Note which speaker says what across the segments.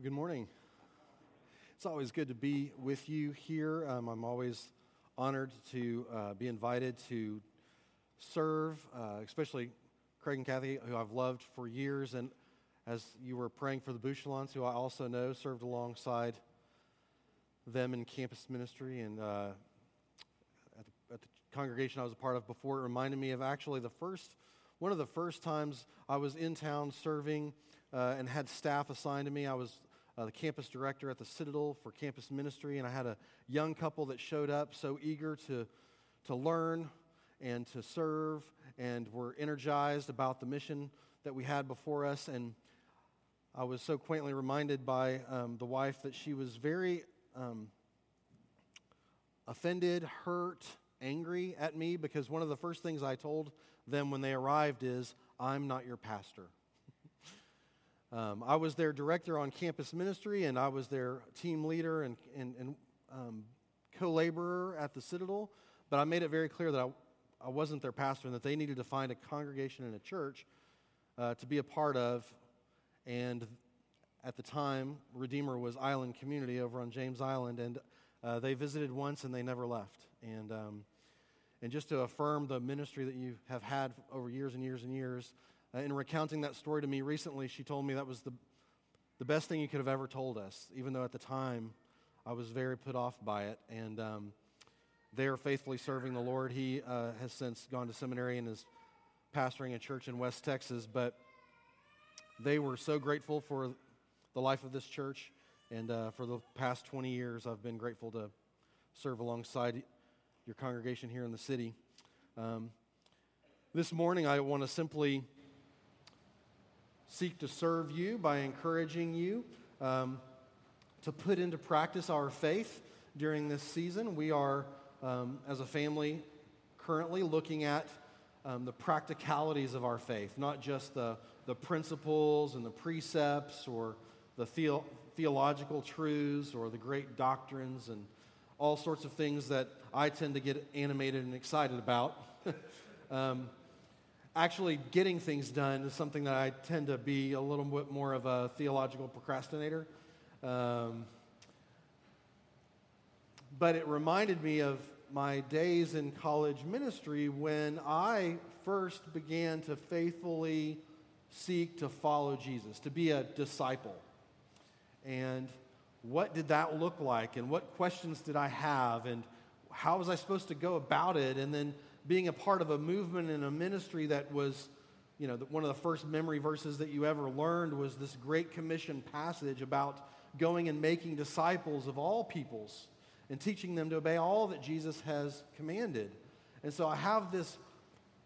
Speaker 1: Good morning. It's always good to be with you here. Um, I'm always honored to uh, be invited to serve, uh, especially Craig and Kathy, who I've loved for years. And as you were praying for the Bouchelons, who I also know served alongside them in campus ministry and uh, at, the, at the congregation I was a part of before, it reminded me of actually the first, one of the first times I was in town serving uh, and had staff assigned to me. I was uh, the campus director at the Citadel for campus ministry, and I had a young couple that showed up so eager to, to learn and to serve and were energized about the mission that we had before us. And I was so quaintly reminded by um, the wife that she was very um, offended, hurt, angry at me because one of the first things I told them when they arrived is, I'm not your pastor. Um, I was their director on campus ministry, and I was their team leader and, and, and um, co laborer at the Citadel. But I made it very clear that I, I wasn't their pastor and that they needed to find a congregation and a church uh, to be a part of. And at the time, Redeemer was Island Community over on James Island, and uh, they visited once and they never left. And, um, and just to affirm the ministry that you have had over years and years and years, uh, in recounting that story to me recently, she told me that was the, the best thing you could have ever told us, even though at the time I was very put off by it. And um, they are faithfully serving the Lord. He uh, has since gone to seminary and is pastoring a church in West Texas, but they were so grateful for the life of this church. And uh, for the past 20 years, I've been grateful to serve alongside your congregation here in the city. Um, this morning, I want to simply seek to serve you by encouraging you um, to put into practice our faith during this season. We are, um, as a family, currently looking at um, the practicalities of our faith, not just the, the principles and the precepts or the theo- theological truths or the great doctrines and all sorts of things that I tend to get animated and excited about. um, actually getting things done is something that I tend to be a little bit more of a theological procrastinator. Um, but it reminded me of my days in college ministry when I first began to faithfully seek to follow Jesus, to be a disciple. And what did that look like? And what questions did I have? And how was I supposed to go about it? And then being a part of a movement and a ministry that was, you know, one of the first memory verses that you ever learned was this Great Commission passage about going and making disciples of all peoples and teaching them to obey all that Jesus has commanded. And so I have this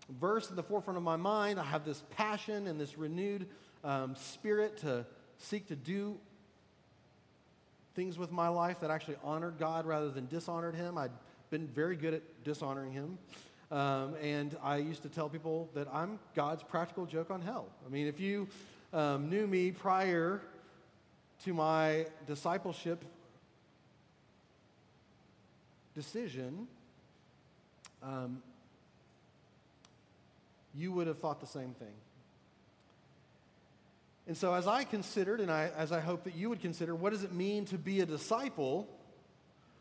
Speaker 1: verse in the forefront of my mind. I have this passion and this renewed um, spirit to seek to do things with my life that actually honored God rather than dishonored Him. I'd been very good at dishonoring Him. Um, and I used to tell people that I'm God's practical joke on hell. I mean, if you um, knew me prior to my discipleship decision, um, you would have thought the same thing. And so, as I considered, and I, as I hope that you would consider, what does it mean to be a disciple?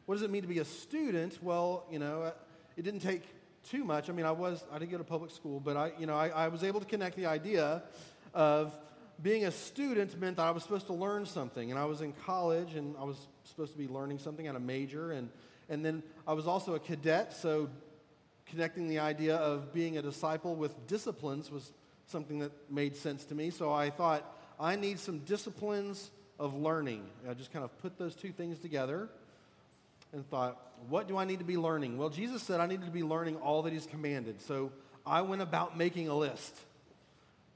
Speaker 1: What does it mean to be a student? Well, you know, it didn't take too much. I mean, I was I didn't go to public school, but I you know I, I was able to connect the idea of being a student meant that I was supposed to learn something, and I was in college and I was supposed to be learning something at a major, and and then I was also a cadet, so connecting the idea of being a disciple with disciplines was something that made sense to me. So I thought I need some disciplines of learning. I just kind of put those two things together and thought, what do I need to be learning? Well, Jesus said I needed to be learning all that He's commanded. So I went about making a list.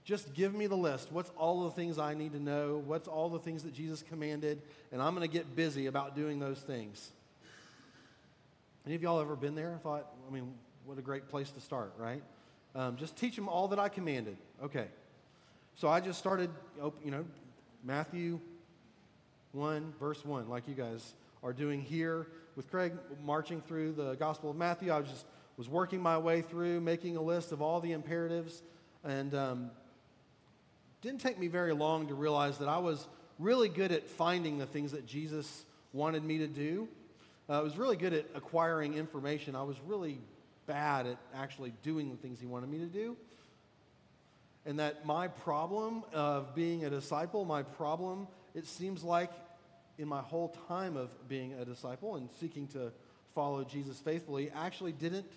Speaker 1: Just give me the list. What's all the things I need to know? What's all the things that Jesus commanded? And I'm going to get busy about doing those things. Any of y'all ever been there? I thought, I mean, what a great place to start, right? Um, just teach them all that I commanded. Okay. So I just started, you know, Matthew 1, verse 1, like you guys are doing here with Craig marching through the Gospel of Matthew. I was just was working my way through, making a list of all the imperatives, and um, didn't take me very long to realize that I was really good at finding the things that Jesus wanted me to do. Uh, I was really good at acquiring information. I was really bad at actually doing the things he wanted me to do. And that my problem of being a disciple, my problem, it seems like in my whole time of being a disciple and seeking to follow Jesus faithfully, actually didn't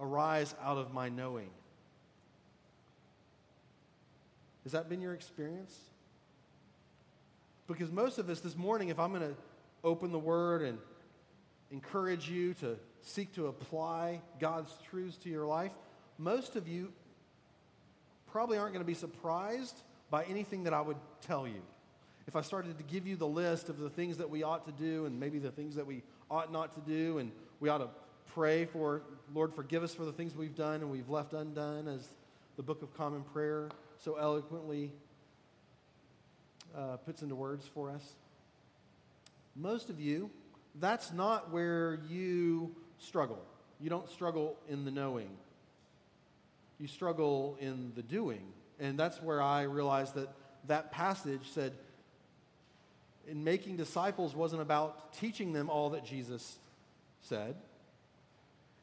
Speaker 1: arise out of my knowing. Has that been your experience? Because most of us this morning, if I'm going to open the Word and encourage you to seek to apply God's truths to your life, most of you probably aren't going to be surprised by anything that I would tell you. If I started to give you the list of the things that we ought to do and maybe the things that we ought not to do, and we ought to pray for, Lord, forgive us for the things we've done and we've left undone, as the Book of Common Prayer so eloquently uh, puts into words for us. Most of you, that's not where you struggle. You don't struggle in the knowing, you struggle in the doing. And that's where I realized that that passage said, in making disciples wasn't about teaching them all that Jesus said.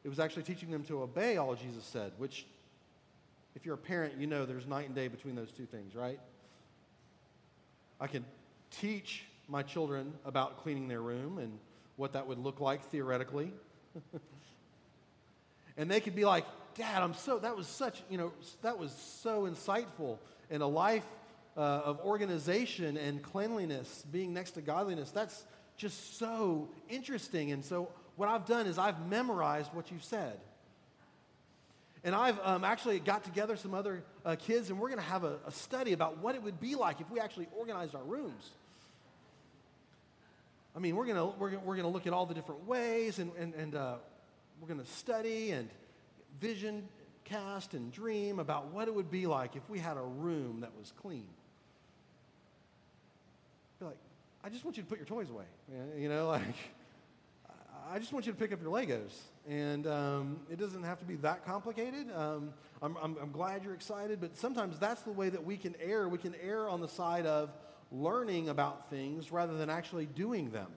Speaker 1: It was actually teaching them to obey all Jesus said, which, if you're a parent, you know there's night and day between those two things, right? I can teach my children about cleaning their room and what that would look like theoretically. and they could be like, Dad, I'm so, that was such, you know, that was so insightful in a life uh, of organization and cleanliness, being next to godliness. That's just so interesting. And so what I've done is I've memorized what you've said. And I've um, actually got together some other uh, kids, and we're going to have a, a study about what it would be like if we actually organized our rooms. I mean, we're going we're we're gonna look at all the different ways, and, and, and uh, we're going to study and vision cast and dream about what it would be like if we had a room that was clean. Be like, I just want you to put your toys away. You know, like, I just want you to pick up your Legos. And um, it doesn't have to be that complicated. Um, I'm, I'm, I'm glad you're excited, but sometimes that's the way that we can err. We can err on the side of learning about things rather than actually doing them.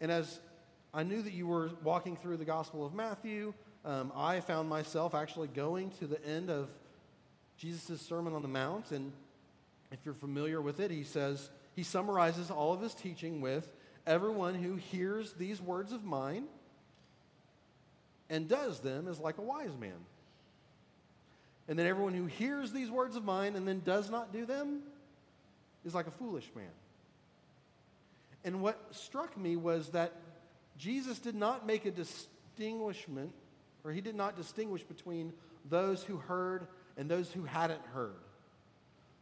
Speaker 1: And as I knew that you were walking through the Gospel of Matthew, um, I found myself actually going to the end of Jesus' Sermon on the Mount. And if you're familiar with it, he says, he summarizes all of his teaching with everyone who hears these words of mine and does them is like a wise man. And then everyone who hears these words of mine and then does not do them is like a foolish man. And what struck me was that Jesus did not make a distinguishment, or he did not distinguish between those who heard and those who hadn't heard,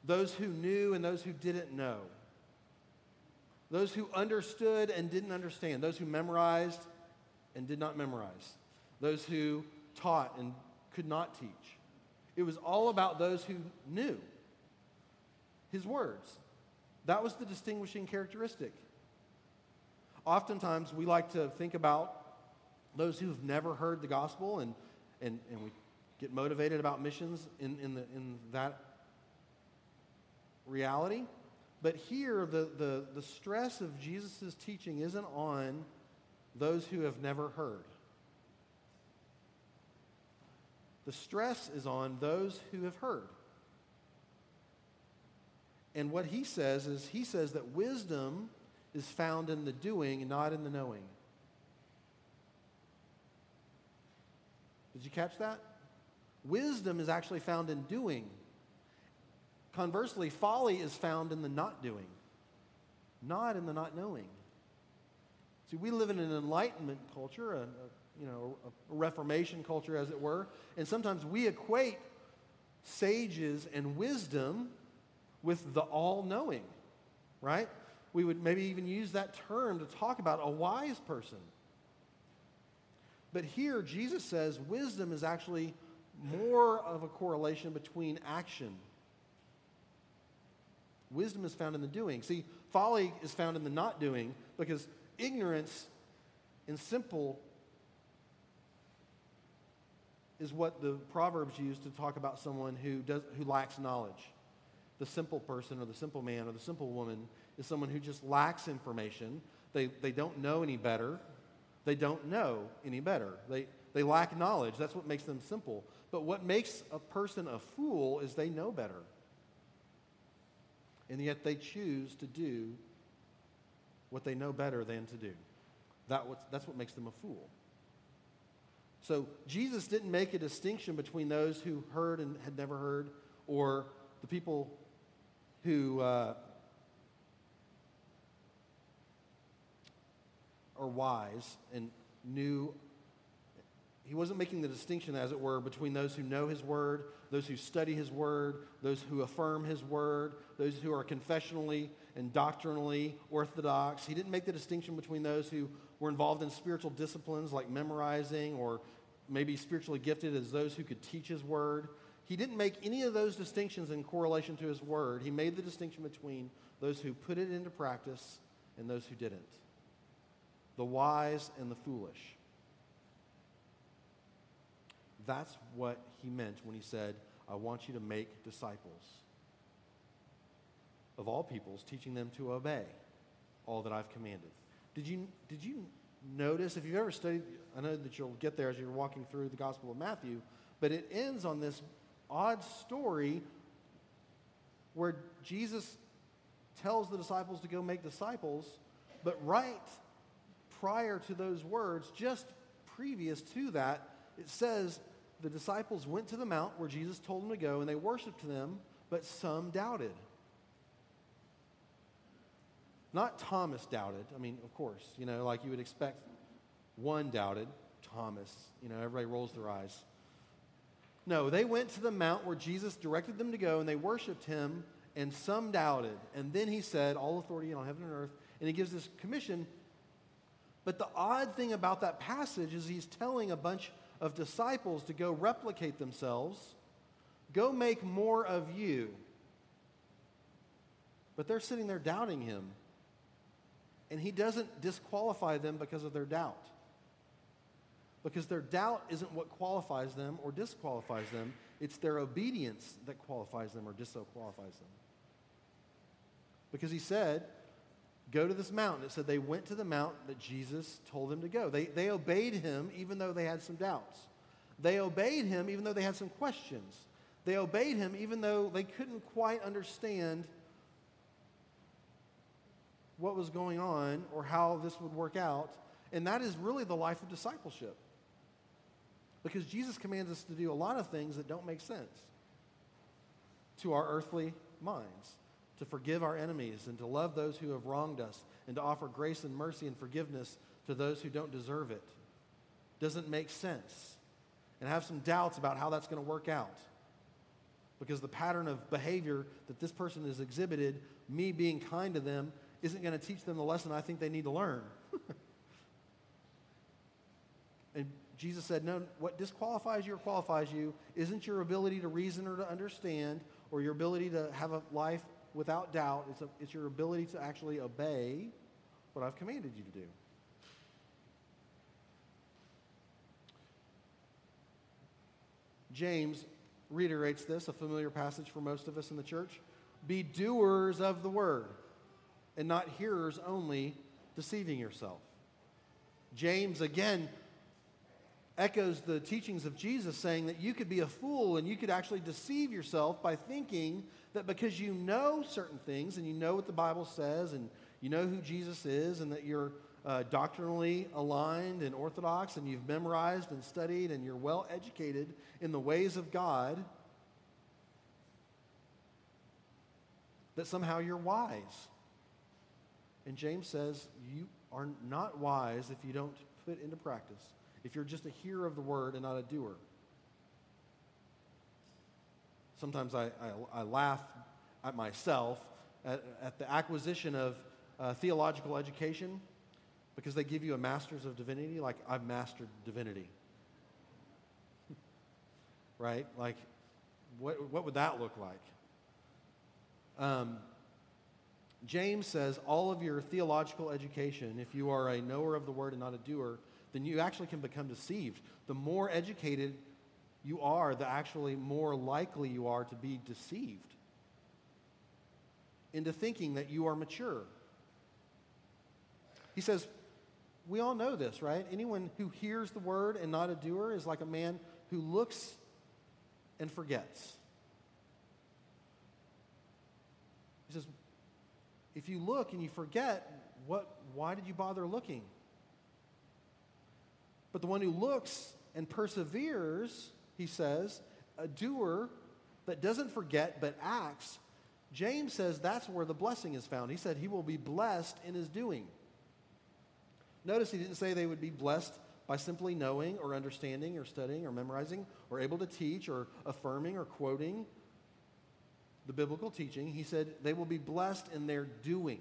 Speaker 1: those who knew and those who didn't know, those who understood and didn't understand, those who memorized and did not memorize, those who taught and could not teach. It was all about those who knew his words. That was the distinguishing characteristic. Oftentimes, we like to think about those who've never heard the gospel, and, and, and we get motivated about missions in, in, the, in that reality. But here, the, the, the stress of Jesus' teaching isn't on those who have never heard. The stress is on those who have heard. And what he says is, he says that wisdom is found in the doing, not in the knowing. Did you catch that? Wisdom is actually found in doing. Conversely, folly is found in the not doing, not in the not knowing. See, we live in an enlightenment culture, a, a you know, a Reformation culture, as it were. And sometimes we equate sages and wisdom with the all knowing, right? We would maybe even use that term to talk about a wise person. But here, Jesus says wisdom is actually more of a correlation between action. Wisdom is found in the doing. See, folly is found in the not doing because ignorance, in simple is what the Proverbs use to talk about someone who, does, who lacks knowledge. the simple person or the simple man or the simple woman is someone who just lacks information. They, they don't know any better. They don't know any better. They, they lack knowledge. That's what makes them simple. But what makes a person a fool is they know better. And yet they choose to do what they know better than to do. That that's what makes them a fool. So Jesus didn't make a distinction between those who heard and had never heard, or the people who uh, are wise and knew. He wasn't making the distinction, as it were, between those who know his word, those who study his word, those who affirm his word, those who are confessionally and doctrinally orthodox. He didn't make the distinction between those who were involved in spiritual disciplines like memorizing or maybe spiritually gifted as those who could teach his word. He didn't make any of those distinctions in correlation to his word. He made the distinction between those who put it into practice and those who didn't the wise and the foolish. That's what he meant when he said, I want you to make disciples of all peoples, teaching them to obey all that I've commanded. Did you, did you notice, if you've ever studied, I know that you'll get there as you're walking through the Gospel of Matthew, but it ends on this odd story where Jesus tells the disciples to go make disciples, but right prior to those words, just previous to that, it says the disciples went to the mount where Jesus told them to go and they worshiped them, but some doubted. Not Thomas doubted. I mean, of course, you know, like you would expect one doubted. Thomas, you know, everybody rolls their eyes. No, they went to the mount where Jesus directed them to go and they worshiped him, and some doubted. And then he said, All authority on heaven and earth. And he gives this commission. But the odd thing about that passage is he's telling a bunch of disciples to go replicate themselves, go make more of you. But they're sitting there doubting him and he doesn't disqualify them because of their doubt. Because their doubt isn't what qualifies them or disqualifies them, it's their obedience that qualifies them or disqualifies them. Because he said, Go to this mountain. It said they went to the mountain that Jesus told them to go. They, they obeyed him even though they had some doubts. They obeyed him even though they had some questions. They obeyed him even though they couldn't quite understand what was going on or how this would work out. And that is really the life of discipleship. Because Jesus commands us to do a lot of things that don't make sense to our earthly minds to forgive our enemies and to love those who have wronged us and to offer grace and mercy and forgiveness to those who don't deserve it. Doesn't make sense. And have some doubts about how that's going to work out. Because the pattern of behavior that this person has exhibited, me being kind to them, isn't going to teach them the lesson I think they need to learn. and Jesus said, No, what disqualifies you or qualifies you isn't your ability to reason or to understand or your ability to have a life without doubt. It's, a, it's your ability to actually obey what I've commanded you to do. James reiterates this, a familiar passage for most of us in the church. Be doers of the word and not hearers only, deceiving yourself. James again echoes the teachings of Jesus, saying that you could be a fool and you could actually deceive yourself by thinking that because you know certain things and you know what the Bible says and you know who Jesus is and that you're uh, doctrinally aligned and orthodox and you've memorized and studied and you're well educated in the ways of God, that somehow you're wise. And James says, You are not wise if you don't put into practice, if you're just a hearer of the word and not a doer. Sometimes I, I, I laugh at myself at, at the acquisition of uh, theological education because they give you a master's of divinity, like I've mastered divinity. right? Like, what, what would that look like? Um, James says all of your theological education, if you are a knower of the word and not a doer, then you actually can become deceived. The more educated you are, the actually more likely you are to be deceived. into thinking that you are mature. He says, we all know this, right? Anyone who hears the word and not a doer is like a man who looks and forgets. He says, if you look and you forget, what, why did you bother looking? But the one who looks and perseveres, he says, a doer that doesn't forget but acts, James says that's where the blessing is found. He said he will be blessed in his doing. Notice he didn't say they would be blessed by simply knowing or understanding or studying or memorizing or able to teach or affirming or quoting the biblical teaching. He said they will be blessed in their doing.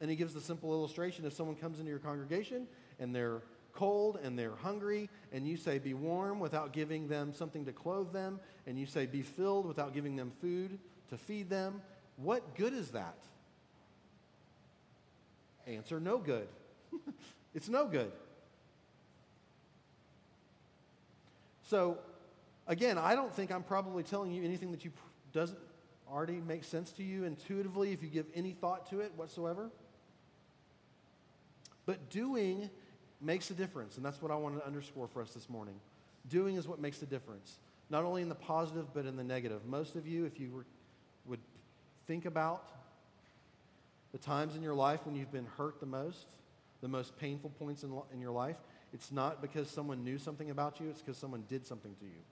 Speaker 1: And he gives the simple illustration if someone comes into your congregation and they're cold and they're hungry, and you say, Be warm without giving them something to clothe them, and you say, Be filled without giving them food to feed them, what good is that? Answer no good. it's no good. So, again, I don't think I'm probably telling you anything that you doesn't already make sense to you intuitively if you give any thought to it whatsoever. But doing makes a difference, and that's what I want to underscore for us this morning. Doing is what makes the difference, not only in the positive, but in the negative. Most of you, if you were, would think about the times in your life when you've been hurt the most, the most painful points in, in your life, it's not because someone knew something about you, it's because someone did something to you.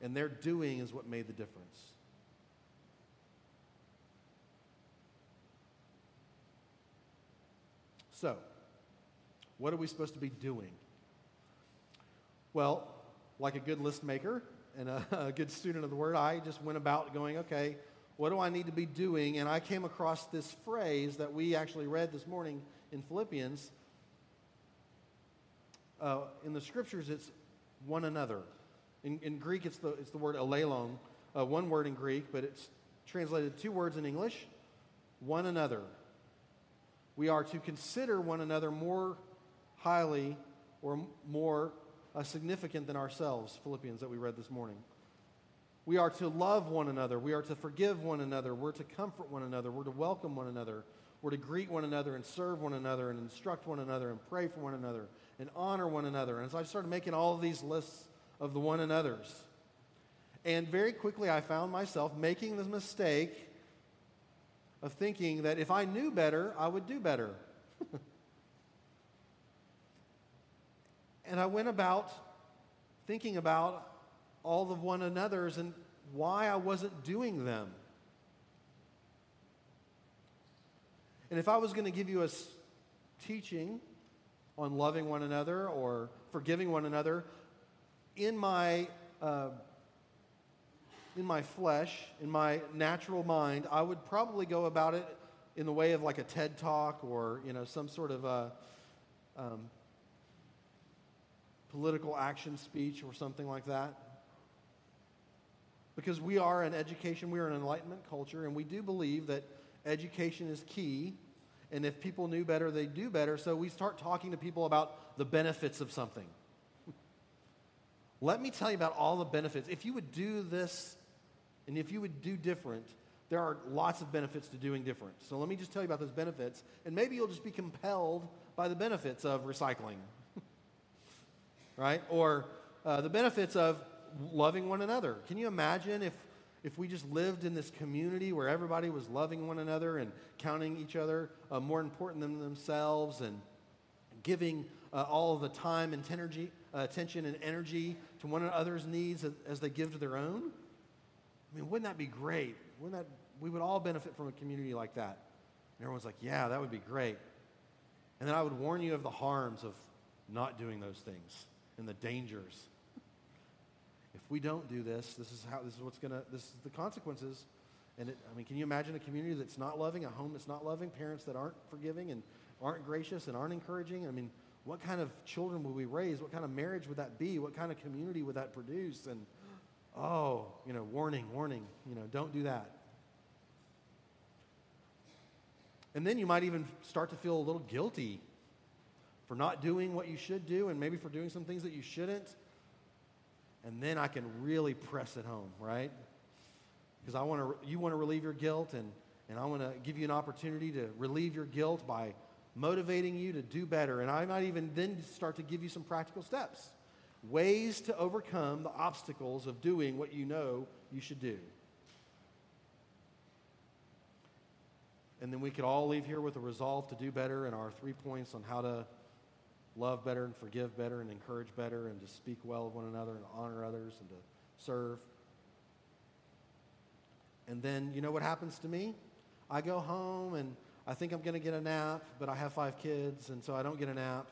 Speaker 1: And their doing is what made the difference. So, what are we supposed to be doing? Well, like a good list maker and a, a, good student of the word, I just went about going, okay, what do I need to be doing? And I came across this phrase that we actually read this morning in Philippians. Uh, in the scriptures, it's one another. In, in Greek, it's the, it's the word allelon, uh, one word in Greek, but it's translated two words in English one another we are to consider one another more highly or more uh, significant than ourselves, Philippians that we read this morning. We are to love one another. We are to forgive one another. We're to comfort one another. We're to welcome one another. We're to greet one another and serve one another and instruct one another and pray for one another and honor one another. And so I started making all of these lists of the one another's. And very quickly I found myself making the mistake of thinking that if I knew better, I would do better. and I went about thinking about all of one another's and why I wasn't doing them. And if I was going to give you a teaching on loving one another or forgiving one another, in my uh, in my flesh, in my natural mind, I would probably go about it in the way of like a TED talk or you know some sort of a um, political action speech or something like that. Because we are an education, we are an enlightenment culture, and we do believe that education is key. And if people knew better, they do better. So we start talking to people about the benefits of something. Let me tell you about all the benefits. If you would do this and if you would do different, there are lots of benefits to doing different. So let me just tell you about those benefits, and maybe you'll just be compelled by the benefits of recycling, right? Or uh, the benefits of loving one another. Can you imagine if, if we just lived in this community where everybody was loving one another and counting each other uh, more important than themselves and giving uh, all the time and energy, uh, attention and energy to one another's needs as, as they give to their own? I mean, wouldn't that be great? Wouldn't that, we would all benefit from a community like that. And everyone's like, yeah, that would be great. And then I would warn you of the harms of not doing those things and the dangers. If we don't do this, this is how this is what's gonna this is the consequences. And it, I mean, can you imagine a community that's not loving, a home that's not loving, parents that aren't forgiving and aren't gracious and aren't encouraging? I mean, what kind of children would we raise? What kind of marriage would that be? What kind of community would that produce? And oh, you know, warning, warning, you know, don't do that. And then you might even start to feel a little guilty for not doing what you should do and maybe for doing some things that you shouldn't. and then I can really press it home, right? Because I want to, you want to relieve your guilt, and, and I want to give you an opportunity to relieve your guilt by motivating you to do better. And I might even then start to give you some practical steps, ways to overcome the obstacles of doing what you know you should do. And then we could all leave here with a resolve to do better and our three points on how to love better and forgive better and encourage better and to speak well of one another and honor others and to serve. And then, you know what happens to me? I go home and I think I'm going to get a nap, but I have five kids, and so I don't get a nap.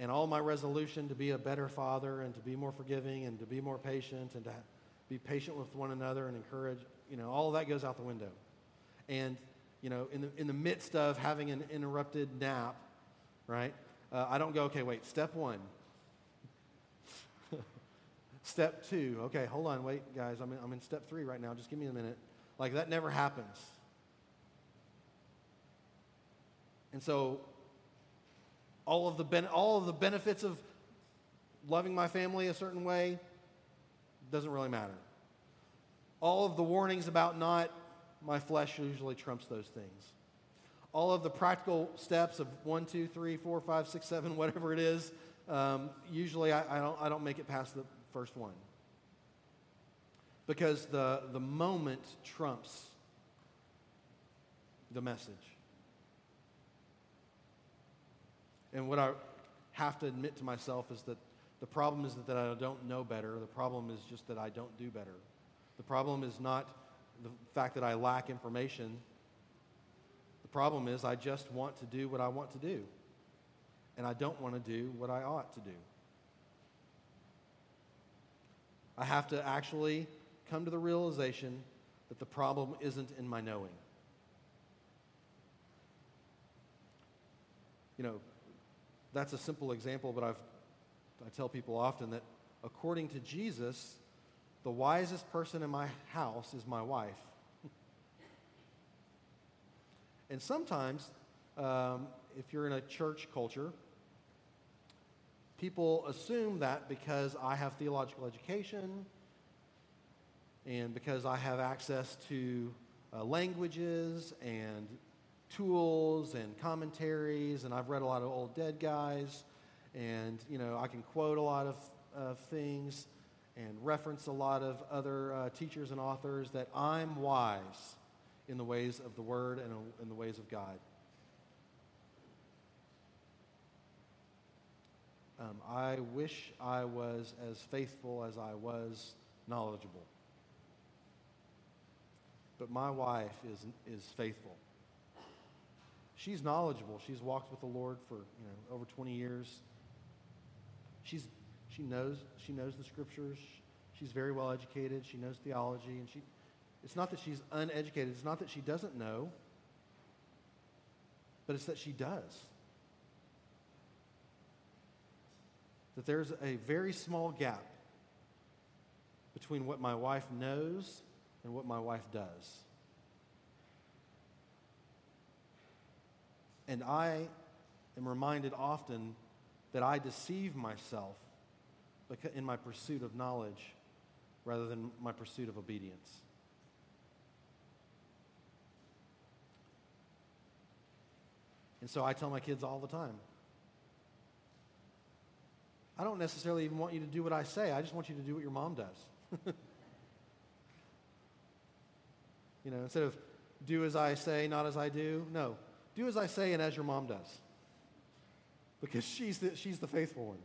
Speaker 1: And all my resolution to be a better father and to be more forgiving and to be more patient and to be patient with one another and encourage, you know, all that goes out the window. And, you know, in the, in the midst of having an interrupted nap, right, uh, I don't go, okay, wait, step one. step two, okay, hold on, wait, guys, I'm in, I'm in step three right now, just give me a minute. Like, that never happens. And so, all of the, ben- all of the benefits of loving my family a certain way doesn't really matter. All of the warnings about not my flesh usually trumps those things. All of the practical steps of one, two, three, four, five, six, seven, whatever it is, um, usually I, I, don't, I don't make it past the first one. Because the, the moment trumps the message. And what I have to admit to myself is that the problem is that I don't know better. The problem is just that I don't do better. The problem is not the fact that I lack information. The problem is I just want to do what I want to do. And I don't want to do what I ought to do. I have to actually come to the realization that the problem isn't in my knowing. You know, that's a simple example, but I've, I tell people often that according to Jesus, the wisest person in my house is my wife. and sometimes, um, if you're in a church culture, people assume that because I have theological education and because I have access to uh, languages and tools and commentaries, and I've read a lot of old dead guys, and you know I can quote a lot of, things and reference a lot of other uh, teachers and authors that I'm wise in the ways of the Word and in the ways of God. Um, I wish I was as faithful as I was knowledgeable. But my wife is, is faithful. She's knowledgeable. She's walked with the Lord for you know, over 20 years. She's she knows, she knows the scriptures. She's very well educated. She knows theology. And she, it's not that she's uneducated. It's not that she doesn't know, but it's that she does. That there's a very small gap between what my wife knows and what my wife does. And I am reminded often that I deceive myself in my pursuit of knowledge rather than my pursuit of obedience. And so I tell my kids all the time I don't necessarily even want you to do what I say, I just want you to do what your mom does. you know, instead of do as I say, not as I do, no, do as I say and as your mom does. Because she's the, she's the faithful one.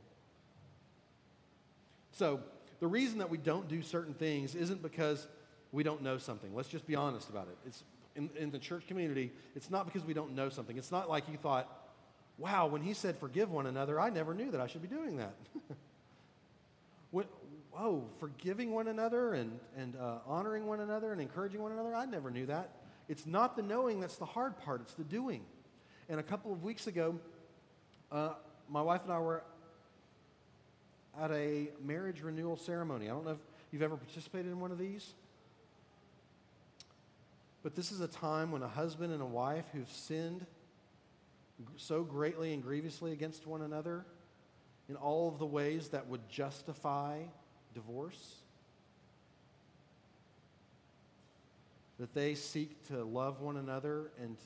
Speaker 1: So, the reason that we don't do certain things isn't because we don't know something. Let's just be honest about it. It's in, in the church community, it's not because we don't know something. It's not like you thought, wow, when he said forgive one another, I never knew that I should be doing that. when, whoa, forgiving one another and, and uh, honoring one another and encouraging one another, I never knew that. It's not the knowing that's the hard part, it's the doing. And a couple of weeks ago, uh, my wife and I were at a marriage renewal ceremony. I don't know if you've ever participated in one of these. But this is a time when a husband and a wife who've sinned so greatly and grievously against one another in all of the ways that would justify divorce. That they seek to love one another and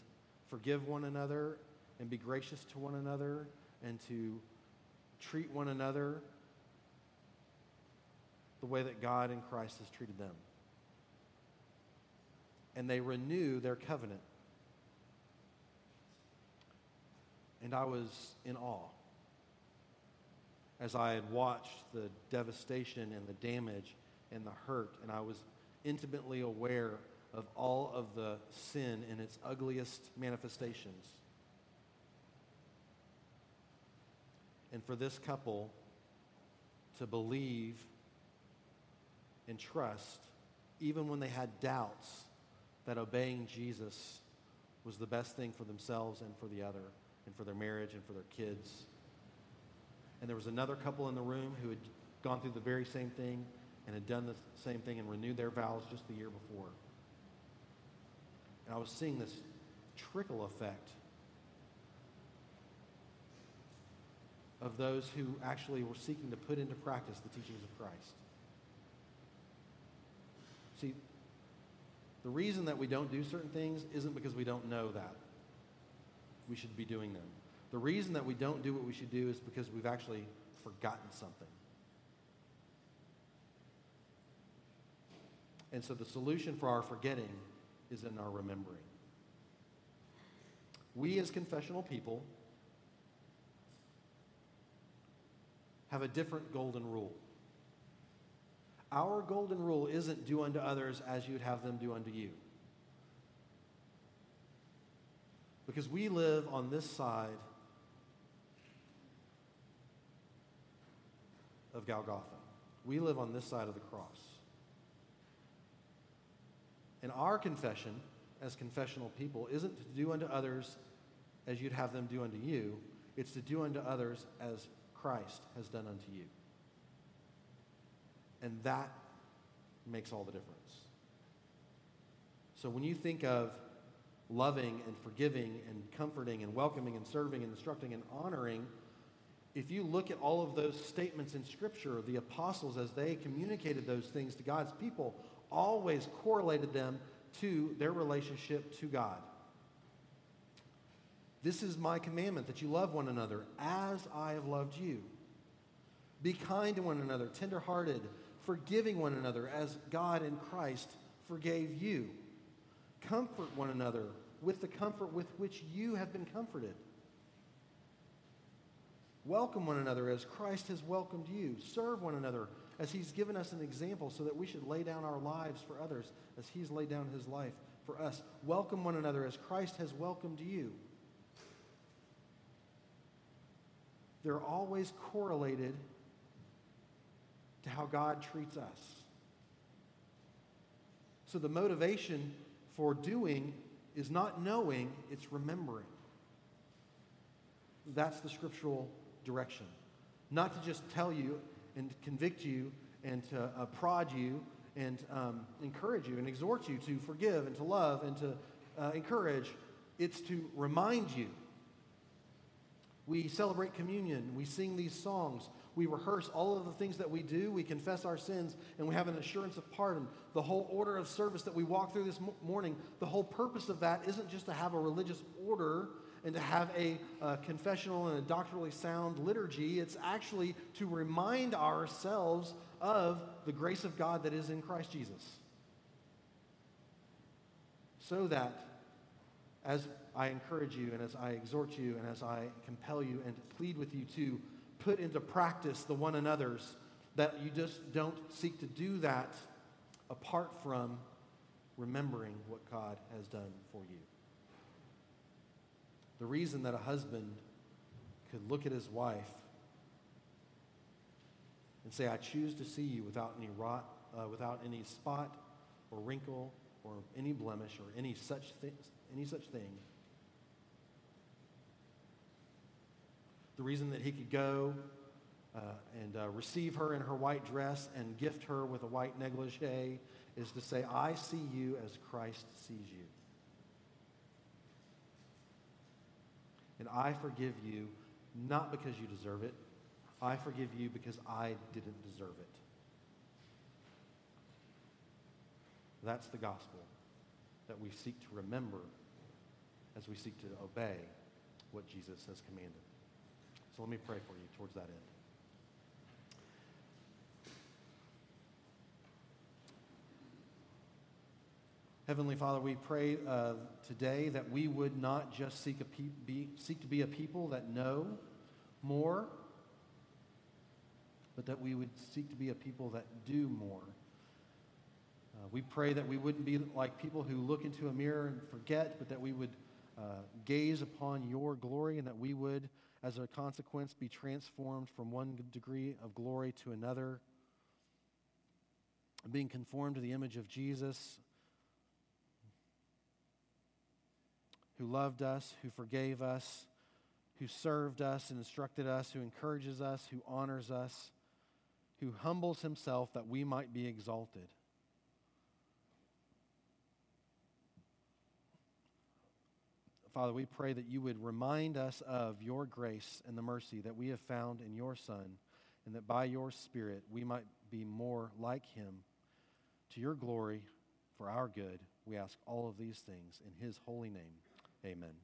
Speaker 1: forgive one another and be gracious to one another and to treat one another the way that God in Christ has treated them. And they renew their covenant. And I was in awe as I had watched the devastation and the damage and the hurt, and I was intimately aware of all of the sin in its ugliest manifestations. And for this couple to believe and trust, even when they had doubts, that obeying Jesus was the best thing for themselves and for the other, and for their marriage and for their kids. And there was another couple in the room who had gone through the very same thing and had done the same thing and renewed their vows just the year before. And I was seeing this trickle effect of those who actually were seeking to put into practice the teachings of Christ. See, the reason that we don't do certain things isn't because we don't know that we should be doing them. The reason that we don't do what we should do is because we've actually forgotten something. And so the solution for our forgetting is in our remembering. We, as confessional people, have a different golden rule. Our golden rule isn't do unto others as you'd have them do unto you. Because we live on this side of Golgotha. We live on this side of the cross. And our confession, as confessional people, isn't to do unto others as you'd have them do unto you, it's to do unto others as Christ has done unto you. And that makes all the difference. So when you think of loving and forgiving and comforting and welcoming and serving and instructing and honoring, if you look at all of those statements in Scripture, the apostles, as they communicated those things to God's people, always correlated them to their relationship to God. This is my commandment that you love one another as I have loved you. Be kind to one another, tenderhearted, forgiving one another as God in Christ forgave you. Comfort one another with the comfort with which you have been comforted. Welcome one another as Christ has welcomed you. Serve one another as he's given us an example so that we should lay down our lives for others as he's laid down his life for us. Welcome one another as Christ has welcomed you. They're always correlated to how God treats us. So the motivation for doing is not knowing, it's remembering. That's the scriptural direction. Not to just tell you and convict you and to uh, prod you and um, encourage you and exhort you to forgive and to love and to uh, encourage. It's to remind you. We celebrate communion. We sing these songs. We rehearse all of the things that we do. We confess our sins, and we have an assurance of pardon. The whole order of service that we walk through this morning, the whole purpose of that isn't just to have a religious order and to have a, a confessional and a doctrinally sound liturgy. It's actually to remind ourselves of the grace of God that is in Christ Jesus. So that as I encourage you and as I exhort you and as I compel you and plead with you to put into practice the one another's, that you just don't seek to do that apart from remembering what God has done for you. The reason that a husband could look at his wife and say, I choose to see you without any rot, uh, without any spot or wrinkle or any blemish or any such, thi- any such thing the reason that he could go uh, and uh, receive her in her white dress and gift her with a white negligee is to say, I see you as Christ sees you. And I forgive you not because you deserve it. I forgive you because I didn't deserve it. That's the gospel that we seek to remember as we seek to obey what Jesus has commanded. So let me pray for you towards that end. Heavenly Father, we pray uh, today that we would not just seek, pe- be, seek to be a people that know more, but that we would seek to be a people that do more. Uh, we pray that we wouldn't be like people who look into a mirror and forget, but that we would uh, gaze upon your glory and that we would, as a consequence, be transformed from one degree of glory to another, being conformed to the image of Jesus, who loved us, who forgave us, who served us and instructed us, who encourages us, who honors us, who humbles himself that we might be exalted. Father, we pray that you would remind us of your grace and the mercy that we have found in your Son, and that by your Spirit we might be more like him. To your glory, for our good, we ask all of these things in his holy name. Amen.